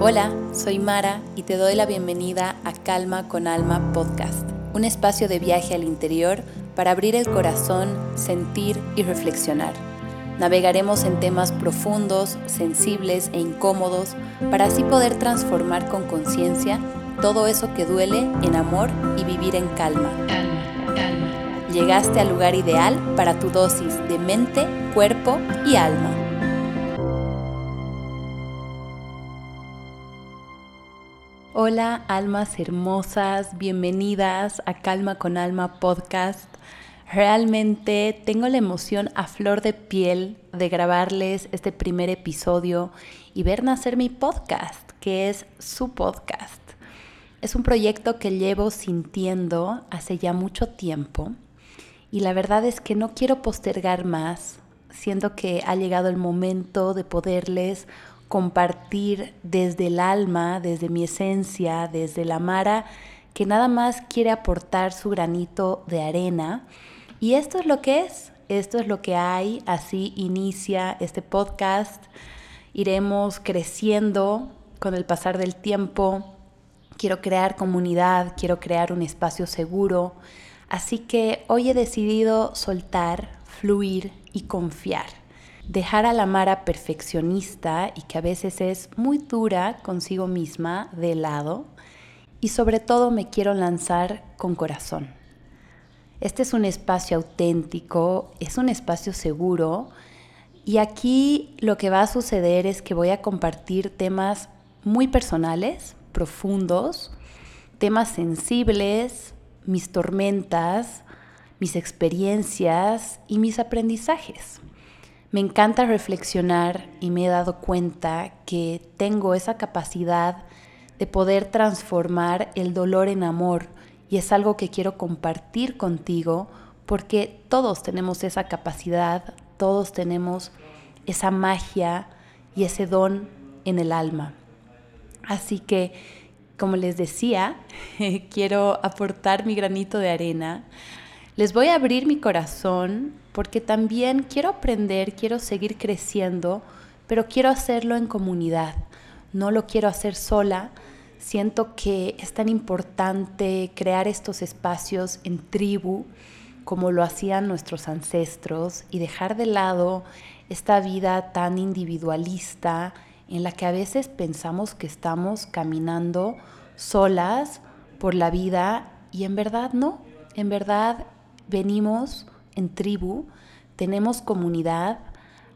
Hola, soy Mara y te doy la bienvenida a Calma con Alma Podcast, un espacio de viaje al interior para abrir el corazón, sentir y reflexionar. Navegaremos en temas profundos, sensibles e incómodos para así poder transformar con conciencia todo eso que duele en amor y vivir en calma. Calma, calma. Llegaste al lugar ideal para tu dosis de mente, cuerpo y alma. Hola almas hermosas, bienvenidas a Calma con Alma podcast. Realmente tengo la emoción a flor de piel de grabarles este primer episodio y ver nacer mi podcast, que es su podcast. Es un proyecto que llevo sintiendo hace ya mucho tiempo y la verdad es que no quiero postergar más, siendo que ha llegado el momento de poderles compartir desde el alma, desde mi esencia, desde la Mara, que nada más quiere aportar su granito de arena. Y esto es lo que es, esto es lo que hay, así inicia este podcast. Iremos creciendo con el pasar del tiempo. Quiero crear comunidad, quiero crear un espacio seguro. Así que hoy he decidido soltar, fluir y confiar dejar a la Mara perfeccionista y que a veces es muy dura consigo misma de lado y sobre todo me quiero lanzar con corazón. Este es un espacio auténtico, es un espacio seguro y aquí lo que va a suceder es que voy a compartir temas muy personales, profundos, temas sensibles, mis tormentas, mis experiencias y mis aprendizajes. Me encanta reflexionar y me he dado cuenta que tengo esa capacidad de poder transformar el dolor en amor y es algo que quiero compartir contigo porque todos tenemos esa capacidad, todos tenemos esa magia y ese don en el alma. Así que, como les decía, quiero aportar mi granito de arena. Les voy a abrir mi corazón porque también quiero aprender, quiero seguir creciendo, pero quiero hacerlo en comunidad. No lo quiero hacer sola. Siento que es tan importante crear estos espacios en tribu como lo hacían nuestros ancestros y dejar de lado esta vida tan individualista en la que a veces pensamos que estamos caminando solas por la vida y en verdad no, en verdad venimos en tribu, tenemos comunidad.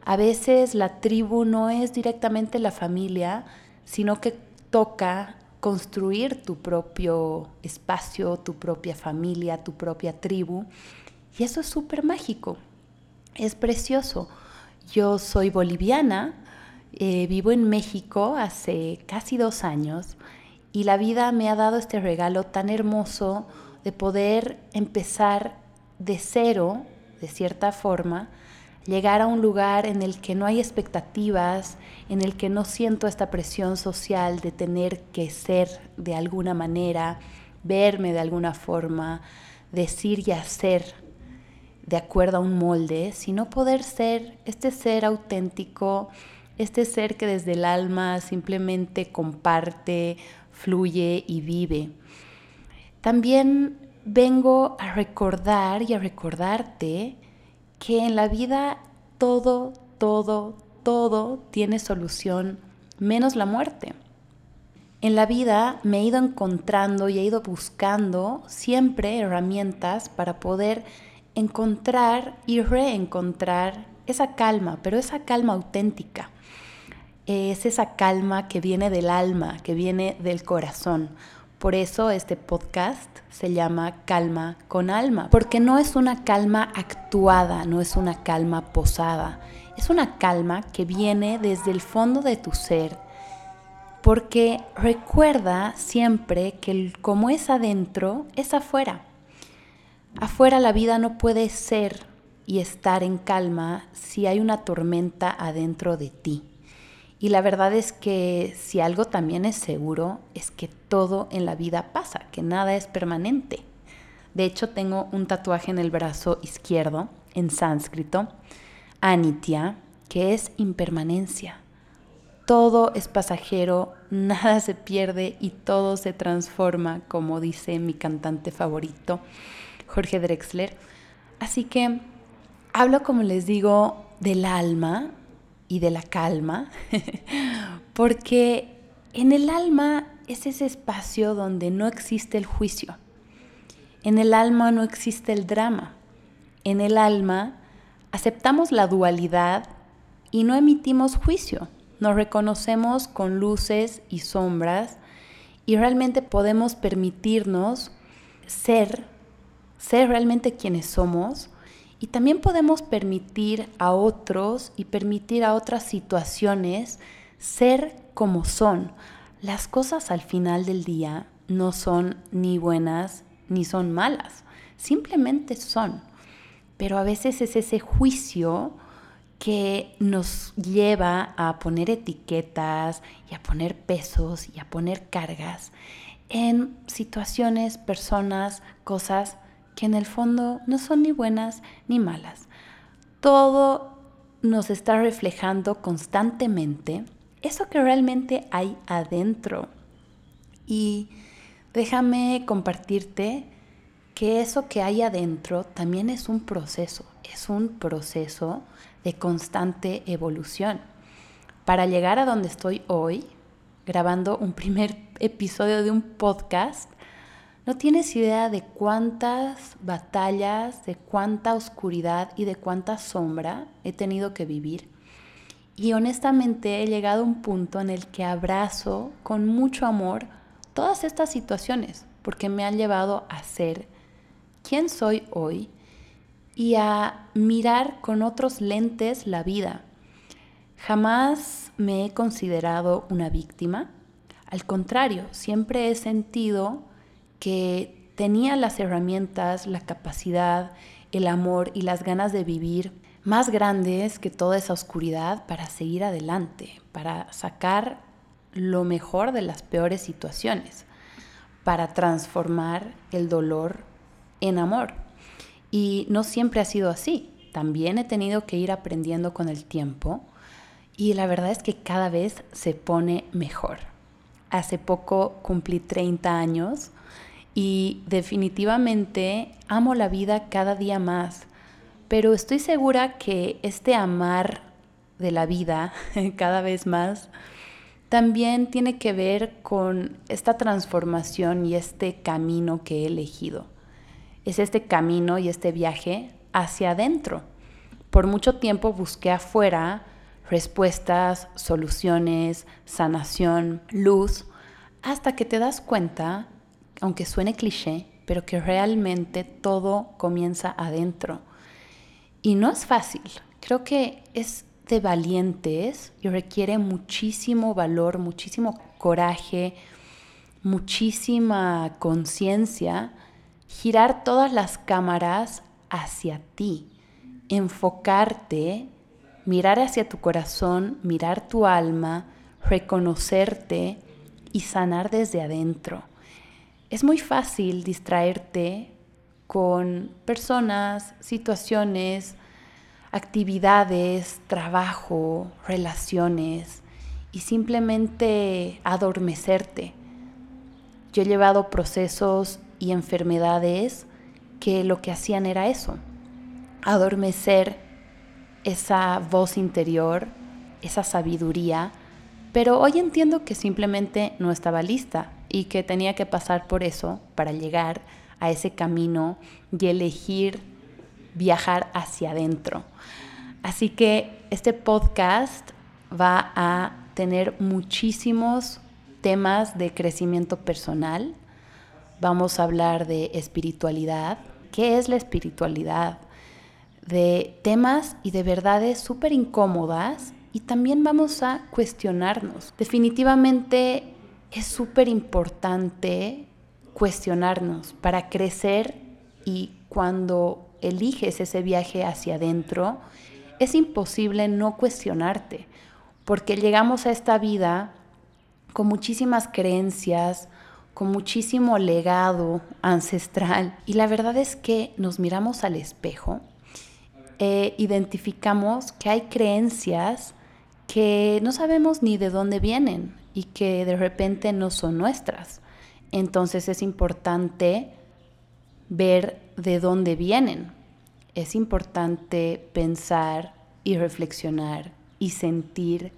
A veces la tribu no es directamente la familia, sino que toca construir tu propio espacio, tu propia familia, tu propia tribu. Y eso es súper mágico, es precioso. Yo soy boliviana, eh, vivo en México hace casi dos años y la vida me ha dado este regalo tan hermoso de poder empezar de cero de cierta forma, llegar a un lugar en el que no hay expectativas, en el que no siento esta presión social de tener que ser de alguna manera, verme de alguna forma, decir y hacer de acuerdo a un molde, sino poder ser este ser auténtico, este ser que desde el alma simplemente comparte, fluye y vive. También vengo a recordar y a recordarte que en la vida todo, todo, todo tiene solución, menos la muerte. En la vida me he ido encontrando y he ido buscando siempre herramientas para poder encontrar y reencontrar esa calma, pero esa calma auténtica. Es esa calma que viene del alma, que viene del corazón. Por eso este podcast se llama Calma con Alma, porque no es una calma actuada, no es una calma posada, es una calma que viene desde el fondo de tu ser, porque recuerda siempre que como es adentro, es afuera. Afuera la vida no puede ser y estar en calma si hay una tormenta adentro de ti. Y la verdad es que si algo también es seguro, es que todo en la vida pasa, que nada es permanente. De hecho, tengo un tatuaje en el brazo izquierdo, en sánscrito, Anitya, que es impermanencia. todo es pasajero, nada se pierde y todo se transforma, como dice mi cantante favorito, Jorge Drexler. Así que hablo, como les digo, del alma y de la calma, porque en el alma es ese espacio donde no existe el juicio. En el alma no existe el drama. En el alma aceptamos la dualidad y no emitimos juicio. Nos reconocemos con luces y sombras y realmente podemos permitirnos ser, ser realmente quienes somos y también podemos permitir a otros y permitir a otras situaciones ser como son. Las cosas al final del día no son ni buenas ni son malas, simplemente son. Pero a veces es ese juicio que nos lleva a poner etiquetas y a poner pesos y a poner cargas en situaciones, personas, cosas que en el fondo no son ni buenas ni malas. Todo nos está reflejando constantemente eso que realmente hay adentro. Y déjame compartirte que eso que hay adentro también es un proceso, es un proceso de constante evolución. Para llegar a donde estoy hoy, grabando un primer episodio de un podcast, no tienes idea de cuántas batallas, de cuánta oscuridad y de cuánta sombra he tenido que vivir. Y honestamente he llegado a un punto en el que abrazo con mucho amor todas estas situaciones, porque me han llevado a ser quién soy hoy y a mirar con otros lentes la vida. Jamás me he considerado una víctima, al contrario, siempre he sentido que tenía las herramientas, la capacidad, el amor y las ganas de vivir más grandes que toda esa oscuridad para seguir adelante, para sacar lo mejor de las peores situaciones, para transformar el dolor en amor. Y no siempre ha sido así. También he tenido que ir aprendiendo con el tiempo y la verdad es que cada vez se pone mejor. Hace poco cumplí 30 años y definitivamente amo la vida cada día más, pero estoy segura que este amar de la vida cada vez más también tiene que ver con esta transformación y este camino que he elegido. Es este camino y este viaje hacia adentro. Por mucho tiempo busqué afuera respuestas, soluciones, sanación, luz, hasta que te das cuenta aunque suene cliché, pero que realmente todo comienza adentro. Y no es fácil, creo que es de valientes y requiere muchísimo valor, muchísimo coraje, muchísima conciencia, girar todas las cámaras hacia ti, enfocarte, mirar hacia tu corazón, mirar tu alma, reconocerte y sanar desde adentro es muy fácil distraerte con personas, situaciones, actividades, trabajo, relaciones y simplemente adormecerte. Yo he llevado procesos y enfermedades que lo que hacían era eso, adormecer esa voz interior, esa sabiduría, pero hoy entiendo que simplemente no estaba lista y que tenía que pasar por eso para llegar a ese camino y elegir viajar hacia adentro. Así que este podcast va a tener muchísimos temas de crecimiento personal. Vamos a hablar de espiritualidad. ¿Qué es la espiritualidad? De temas y de verdades súper incómodas y también vamos a cuestionarnos. Definitivamente es súper importante cuestionarnos para crecer y cuando eliges ese viaje hacia adentro, es imposible no cuestionarte, porque llegamos a esta vida con muchísimas creencias, con muchísimo legado ancestral, y la verdad es que nos miramos al espejo, e identificamos que hay creencias que no sabemos ni de dónde vienen y que de repente no son nuestras. Entonces es importante ver de dónde vienen. Es importante pensar y reflexionar y sentir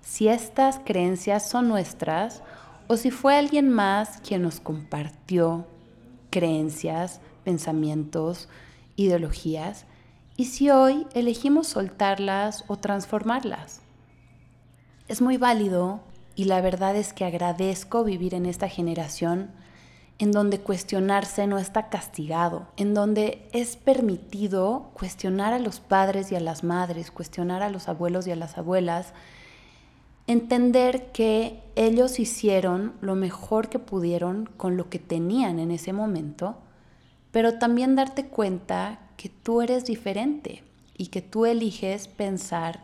si estas creencias son nuestras o si fue alguien más quien nos compartió creencias, pensamientos, ideologías y si hoy elegimos soltarlas o transformarlas. Es muy válido y la verdad es que agradezco vivir en esta generación en donde cuestionarse no está castigado, en donde es permitido cuestionar a los padres y a las madres, cuestionar a los abuelos y a las abuelas, entender que ellos hicieron lo mejor que pudieron con lo que tenían en ese momento, pero también darte cuenta que tú eres diferente y que tú eliges pensar,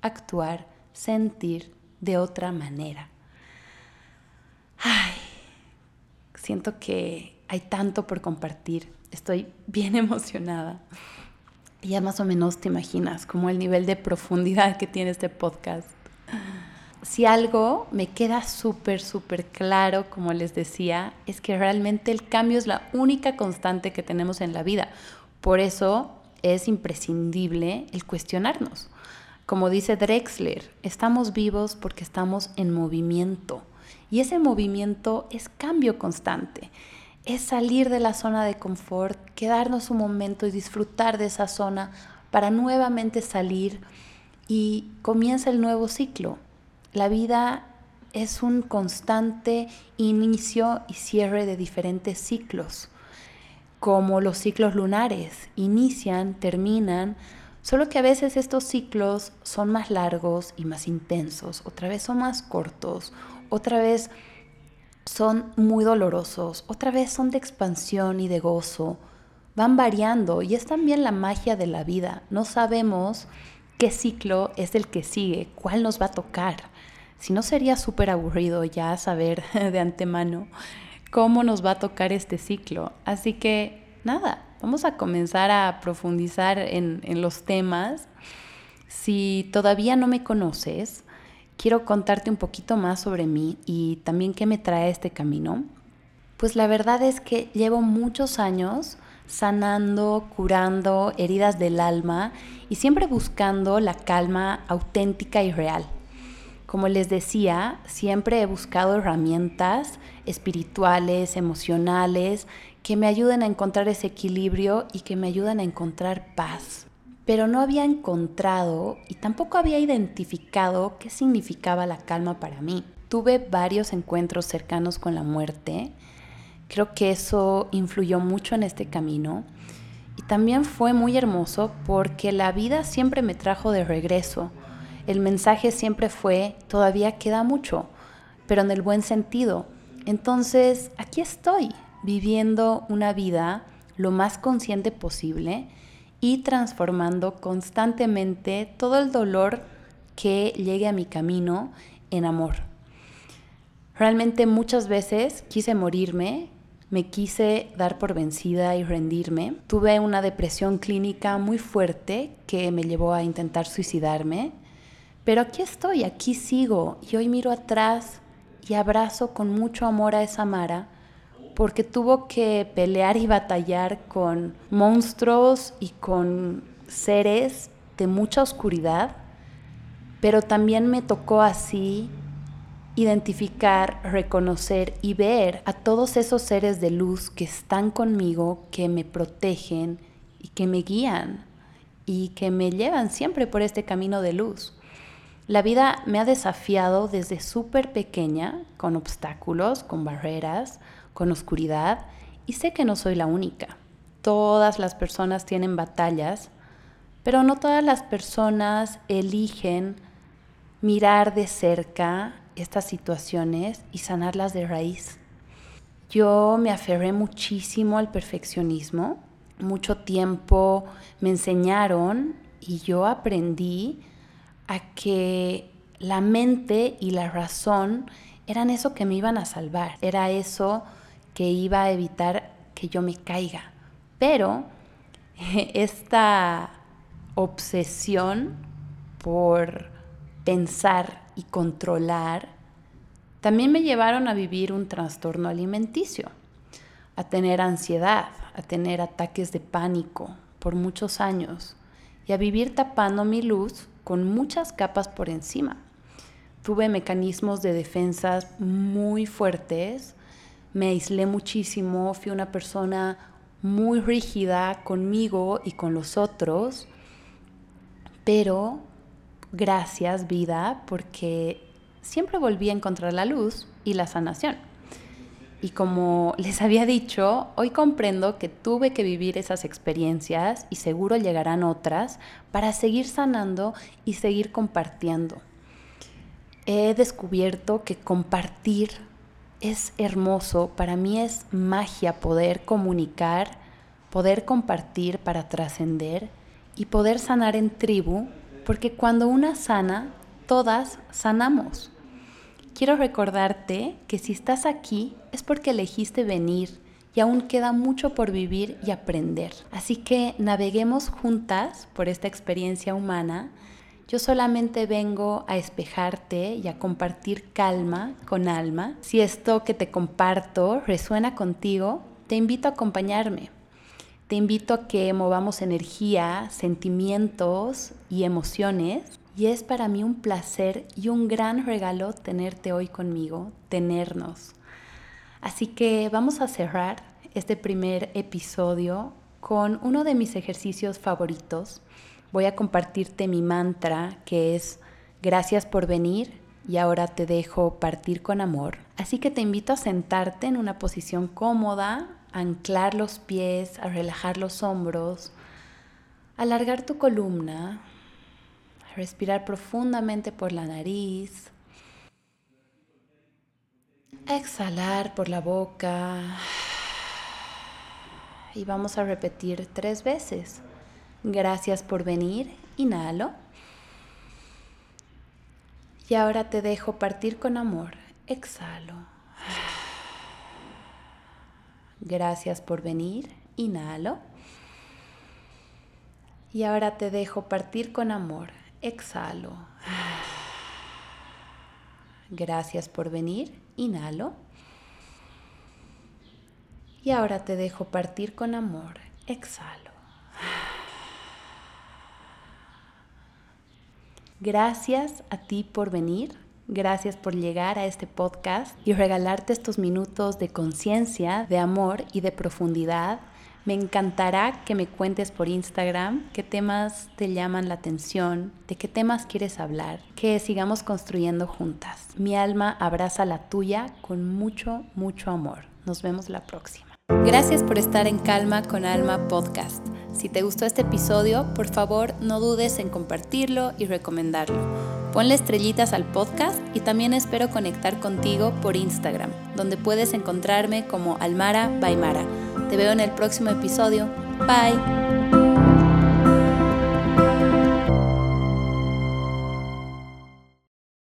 actuar, sentir de otra manera. Ay, siento que hay tanto por compartir. Estoy bien emocionada. Ya más o menos te imaginas como el nivel de profundidad que tiene este podcast. Si algo me queda súper, súper claro, como les decía, es que realmente el cambio es la única constante que tenemos en la vida. Por eso es imprescindible el cuestionarnos. Como dice Drexler, estamos vivos porque estamos en movimiento. Y ese movimiento es cambio constante. Es salir de la zona de confort, quedarnos un momento y disfrutar de esa zona para nuevamente salir y comienza el nuevo ciclo. La vida es un constante inicio y cierre de diferentes ciclos, como los ciclos lunares, inician, terminan, solo que a veces estos ciclos son más largos y más intensos, otra vez son más cortos, otra vez son muy dolorosos, otra vez son de expansión y de gozo, van variando y es también la magia de la vida. No sabemos qué ciclo es el que sigue, cuál nos va a tocar. Si no sería súper aburrido ya saber de antemano cómo nos va a tocar este ciclo. Así que nada, vamos a comenzar a profundizar en, los temas. Si todavía no me conoces, quiero contarte un poquito más sobre mí y también qué me trae este camino. Pues la verdad es que llevo muchos años sanando, curando heridas del alma y siempre buscando la calma auténtica y real. Como les decía, siempre he buscado herramientas espirituales, emocionales, que me ayuden a encontrar ese equilibrio y que me ayuden a encontrar paz pero no había encontrado y tampoco había identificado qué significaba la calma para mí. Tuve varios encuentros cercanos con la muerte, creo que eso influyó mucho en este camino y también fue muy hermoso porque la vida siempre me trajo de regreso. El mensaje siempre fue, todavía queda mucho, pero en el buen sentido. Entonces, aquí estoy, viviendo una vida lo más consciente posible y transformando constantemente todo el dolor que llegue a mi camino en amor. Realmente muchas veces quise morirme, me quise dar por vencida y rendirme. Tuve una depresión clínica muy fuerte que me llevó a intentar suicidarme, pero aquí estoy, aquí sigo y hoy miro atrás y abrazo con mucho amor a esa Mara porque tuvo que pelear y batallar con monstruos y con seres de mucha oscuridad, pero también me tocó así identificar, reconocer y ver a todos esos seres de luz que están conmigo, que me protegen y que me guían y que me llevan siempre por este camino de luz. La vida me ha desafiado desde súper pequeña, con obstáculos, con barreras, con oscuridad y sé que no soy la única. Todas las personas tienen batallas, pero no todas las personas eligen mirar de cerca estas situaciones y sanarlas de raíz. Yo me aferré muchísimo al perfeccionismo, mucho tiempo me enseñaron y yo aprendí a que la mente y la razón eran eso que me iban a salvar, era eso que iba a evitar que yo me caiga. Pero esta obsesión por pensar y controlar, también me llevaron a vivir un trastorno alimenticio, a tener ansiedad, a tener ataques de pánico por muchos años y a vivir tapando mi luz con muchas capas por encima. Tuve mecanismos de defensa muy fuertes, me aislé muchísimo, fui una persona muy rígida conmigo y con los otros, pero gracias vida porque siempre volví a encontrar la luz y la sanación. Y como les había dicho, hoy comprendo que tuve que vivir esas experiencias y seguro llegarán otras para seguir sanando y seguir compartiendo. He descubierto que compartir es hermoso, para mí es magia poder comunicar, poder compartir para trascender y poder sanar en tribu, porque cuando una sana, todas sanamos. Quiero recordarte que si estás aquí es porque elegiste venir y aún queda mucho por vivir y aprender. Así que naveguemos juntas por esta experiencia humana yo solamente vengo a espejarte y a compartir calma con alma. Si esto que te comparto resuena contigo, te invito a acompañarme. Te invito a que movamos energía, sentimientos y emociones. Y es para mí un placer y un gran regalo tenerte hoy conmigo, tenernos. Así que vamos a cerrar este primer episodio con uno de mis ejercicios favoritos voy a compartirte mi mantra que es gracias por venir y ahora te dejo partir con amor. Así que te invito a sentarte en una posición cómoda, a anclar los pies, a relajar los hombros, a alargar tu columna, a respirar profundamente por la nariz, a exhalar por la boca y vamos a repetir tres veces. Gracias por venir. Inhalo. Y ahora te dejo partir con amor. Exhalo. Gracias por venir. Inhalo. Y ahora te dejo partir con amor. Exhalo. Gracias por venir. Inhalo. Y ahora te dejo partir con amor. Exhalo. Gracias a ti por venir, gracias por llegar a este podcast y regalarte estos minutos de conciencia, de amor y de profundidad. Me encantará que me cuentes por Instagram qué temas te llaman la atención, de qué temas quieres hablar, que sigamos construyendo juntas. Mi alma abraza la tuya con mucho, mucho amor. Nos vemos la próxima. Gracias por estar en Calma con Alma Podcast. Si te gustó este episodio, por favor no dudes en compartirlo y recomendarlo. Ponle estrellitas al podcast y también espero conectar contigo por Instagram, donde puedes encontrarme como Almara Baimara. Te veo en el próximo episodio. Bye.